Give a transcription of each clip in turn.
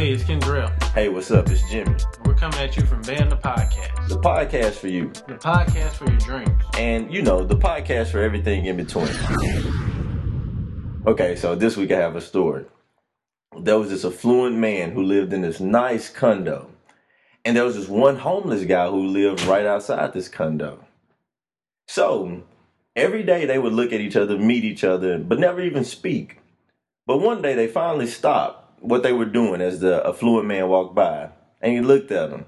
Hey, it's Kendrell. Hey, what's up? It's Jimmy. We're coming at you from Band the Podcast. The podcast for you. The podcast for your dreams. And, you know, the podcast for everything in between. Okay, so this week I have a story. There was this affluent man who lived in this nice condo. And there was this one homeless guy who lived right outside this condo. So, every day they would look at each other, meet each other, but never even speak. But one day they finally stopped what they were doing as the affluent man walked by. And he looked at him.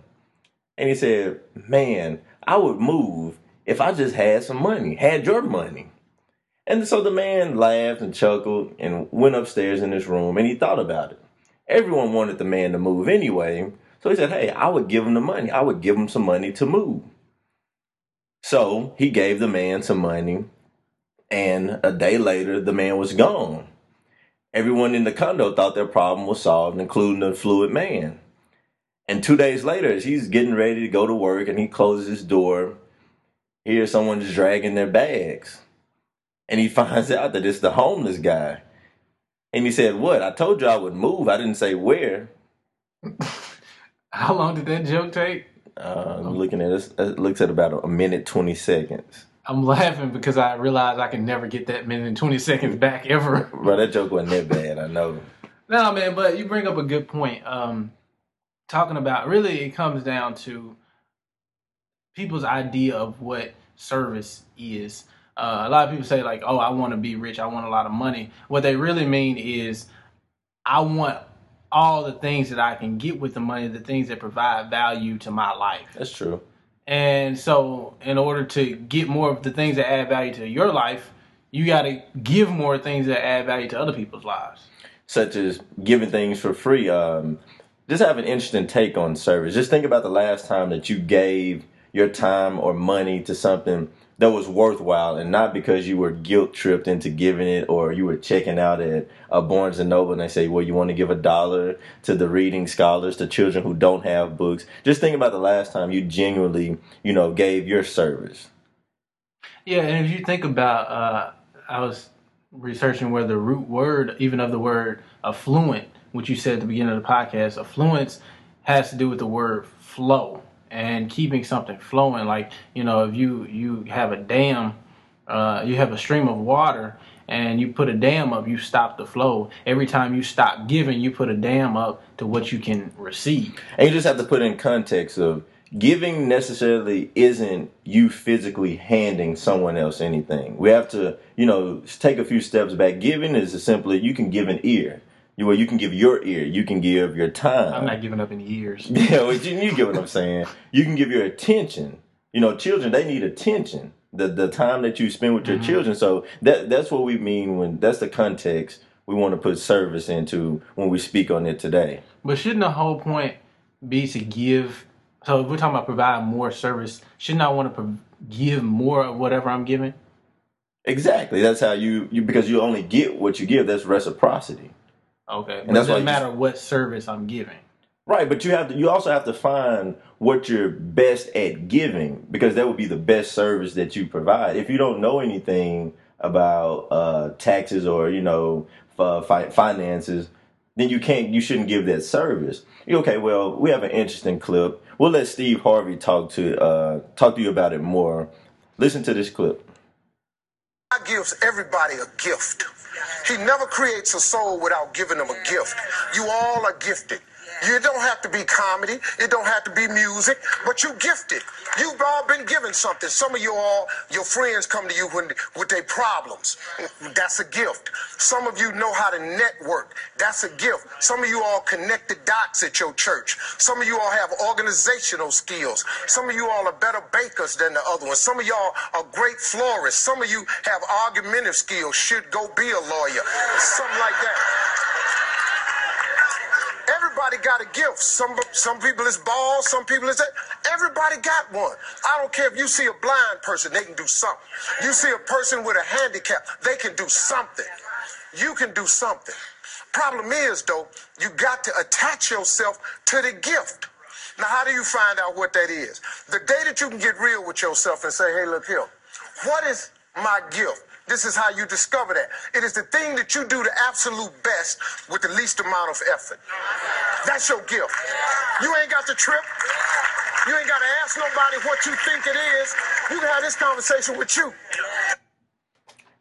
And he said, Man, I would move if I just had some money, had your money. And so the man laughed and chuckled and went upstairs in his room and he thought about it. Everyone wanted the man to move anyway. So he said, Hey, I would give him the money. I would give him some money to move. So he gave the man some money. And a day later, the man was gone. Everyone in the condo thought their problem was solved, including the fluid man. And two days later, as he's getting ready to go to work and he closes his door, he hears someone just dragging their bags. And he finds out that it's the homeless guy. And he said, What? I told you I would move. I didn't say where. How long did that joke take? Uh, I'm looking at it. It looks at about a minute, 20 seconds. I'm laughing because I realize I can never get that minute and 20 seconds back ever. Bro, that joke wasn't that bad. I know. no, man, but you bring up a good point. Um, talking about really, it comes down to people's idea of what service is. Uh, a lot of people say, like, oh, I want to be rich, I want a lot of money. What they really mean is, I want all the things that I can get with the money, the things that provide value to my life. That's true. And so, in order to get more of the things that add value to your life, you got to give more things that add value to other people's lives. Such as giving things for free. Um, just have an interesting take on service. Just think about the last time that you gave your time or money to something that was worthwhile and not because you were guilt tripped into giving it or you were checking out at a Barnes and Noble and they say, well, you want to give a dollar to the reading scholars, to children who don't have books. Just think about the last time you genuinely, you know, gave your service. Yeah, and if you think about, uh, I was researching where the root word, even of the word affluent, which you said at the beginning of the podcast, affluence has to do with the word flow and keeping something flowing. Like you know, if you you have a dam, uh, you have a stream of water, and you put a dam up, you stop the flow. Every time you stop giving, you put a dam up to what you can receive. And you just have to put in context of giving necessarily isn't you physically handing someone else anything. We have to, you know, take a few steps back. Giving is simply you can give an ear you well, you can give your ear, you can give your time. I'm not giving up any years. Yeah, well, you, you get what I'm saying. You can give your attention. You know, children they need attention. The the time that you spend with your mm-hmm. children. So that that's what we mean when that's the context we want to put service into when we speak on it today. But shouldn't the whole point be to give? So if we're talking about providing more service, shouldn't I want to give more of whatever I'm giving? Exactly. That's how you you because you only get what you give. That's reciprocity. Okay, and that's it doesn't matter what service I'm giving. Right, but you have to. You also have to find what you're best at giving because that would be the best service that you provide. If you don't know anything about uh, taxes or you know fi- finances, then you can't. You shouldn't give that service. Okay, well, we have an interesting clip. We'll let Steve Harvey talk to uh, talk to you about it more. Listen to this clip. God gives everybody a gift. He never creates a soul without giving them a gift. You all are gifted. You don't have to be comedy. It don't have to be music, but you gifted. You've all been given something. Some of you all, your friends come to you when, with their problems. That's a gift. Some of you know how to network. That's a gift. Some of you all connect the dots at your church. Some of you all have organizational skills. Some of you all are better bakers than the other ones. Some of y'all are great florists. Some of you have argumentative skills, should go be a lawyer. Something like that. Everybody got a gift. Some some people is bald, some people is that. Everybody got one. I don't care if you see a blind person, they can do something. You see a person with a handicap, they can do something. You can do something. Problem is though, you got to attach yourself to the gift. Now, how do you find out what that is? The day that you can get real with yourself and say, hey, look here, what is my gift? This is how you discover that. It is the thing that you do the absolute best with the least amount of effort. That's your gift. You ain't got to trip. You ain't got to ask nobody what you think it is. You can have this conversation with you.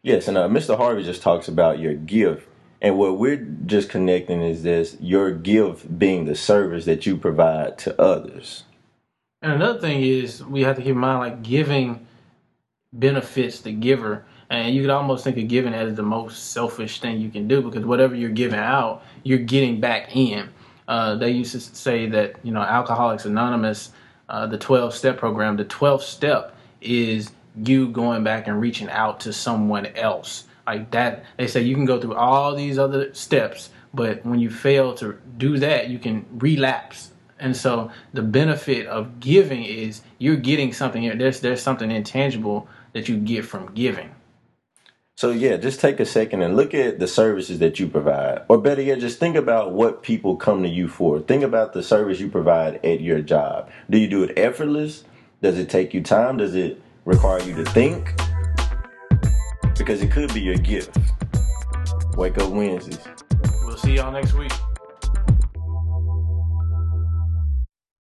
Yes, and uh, Mr. Harvey just talks about your gift. And what we're just connecting is this your gift being the service that you provide to others. And another thing is we have to keep in mind like giving benefits the giver. And you could almost think of giving as the most selfish thing you can do because whatever you're giving out, you're getting back in. Uh, they used to say that, you know, Alcoholics Anonymous, uh, the 12 step program, the 12th step is you going back and reaching out to someone else. Like that, they say you can go through all these other steps, but when you fail to do that, you can relapse. And so the benefit of giving is you're getting something. There's there's something intangible that you get from giving. So yeah, just take a second and look at the services that you provide. Or better yet, just think about what people come to you for. Think about the service you provide at your job. Do you do it effortless? Does it take you time? Does it require you to think? Because it could be your gift. Wake up Wednesdays. We'll see y'all next week.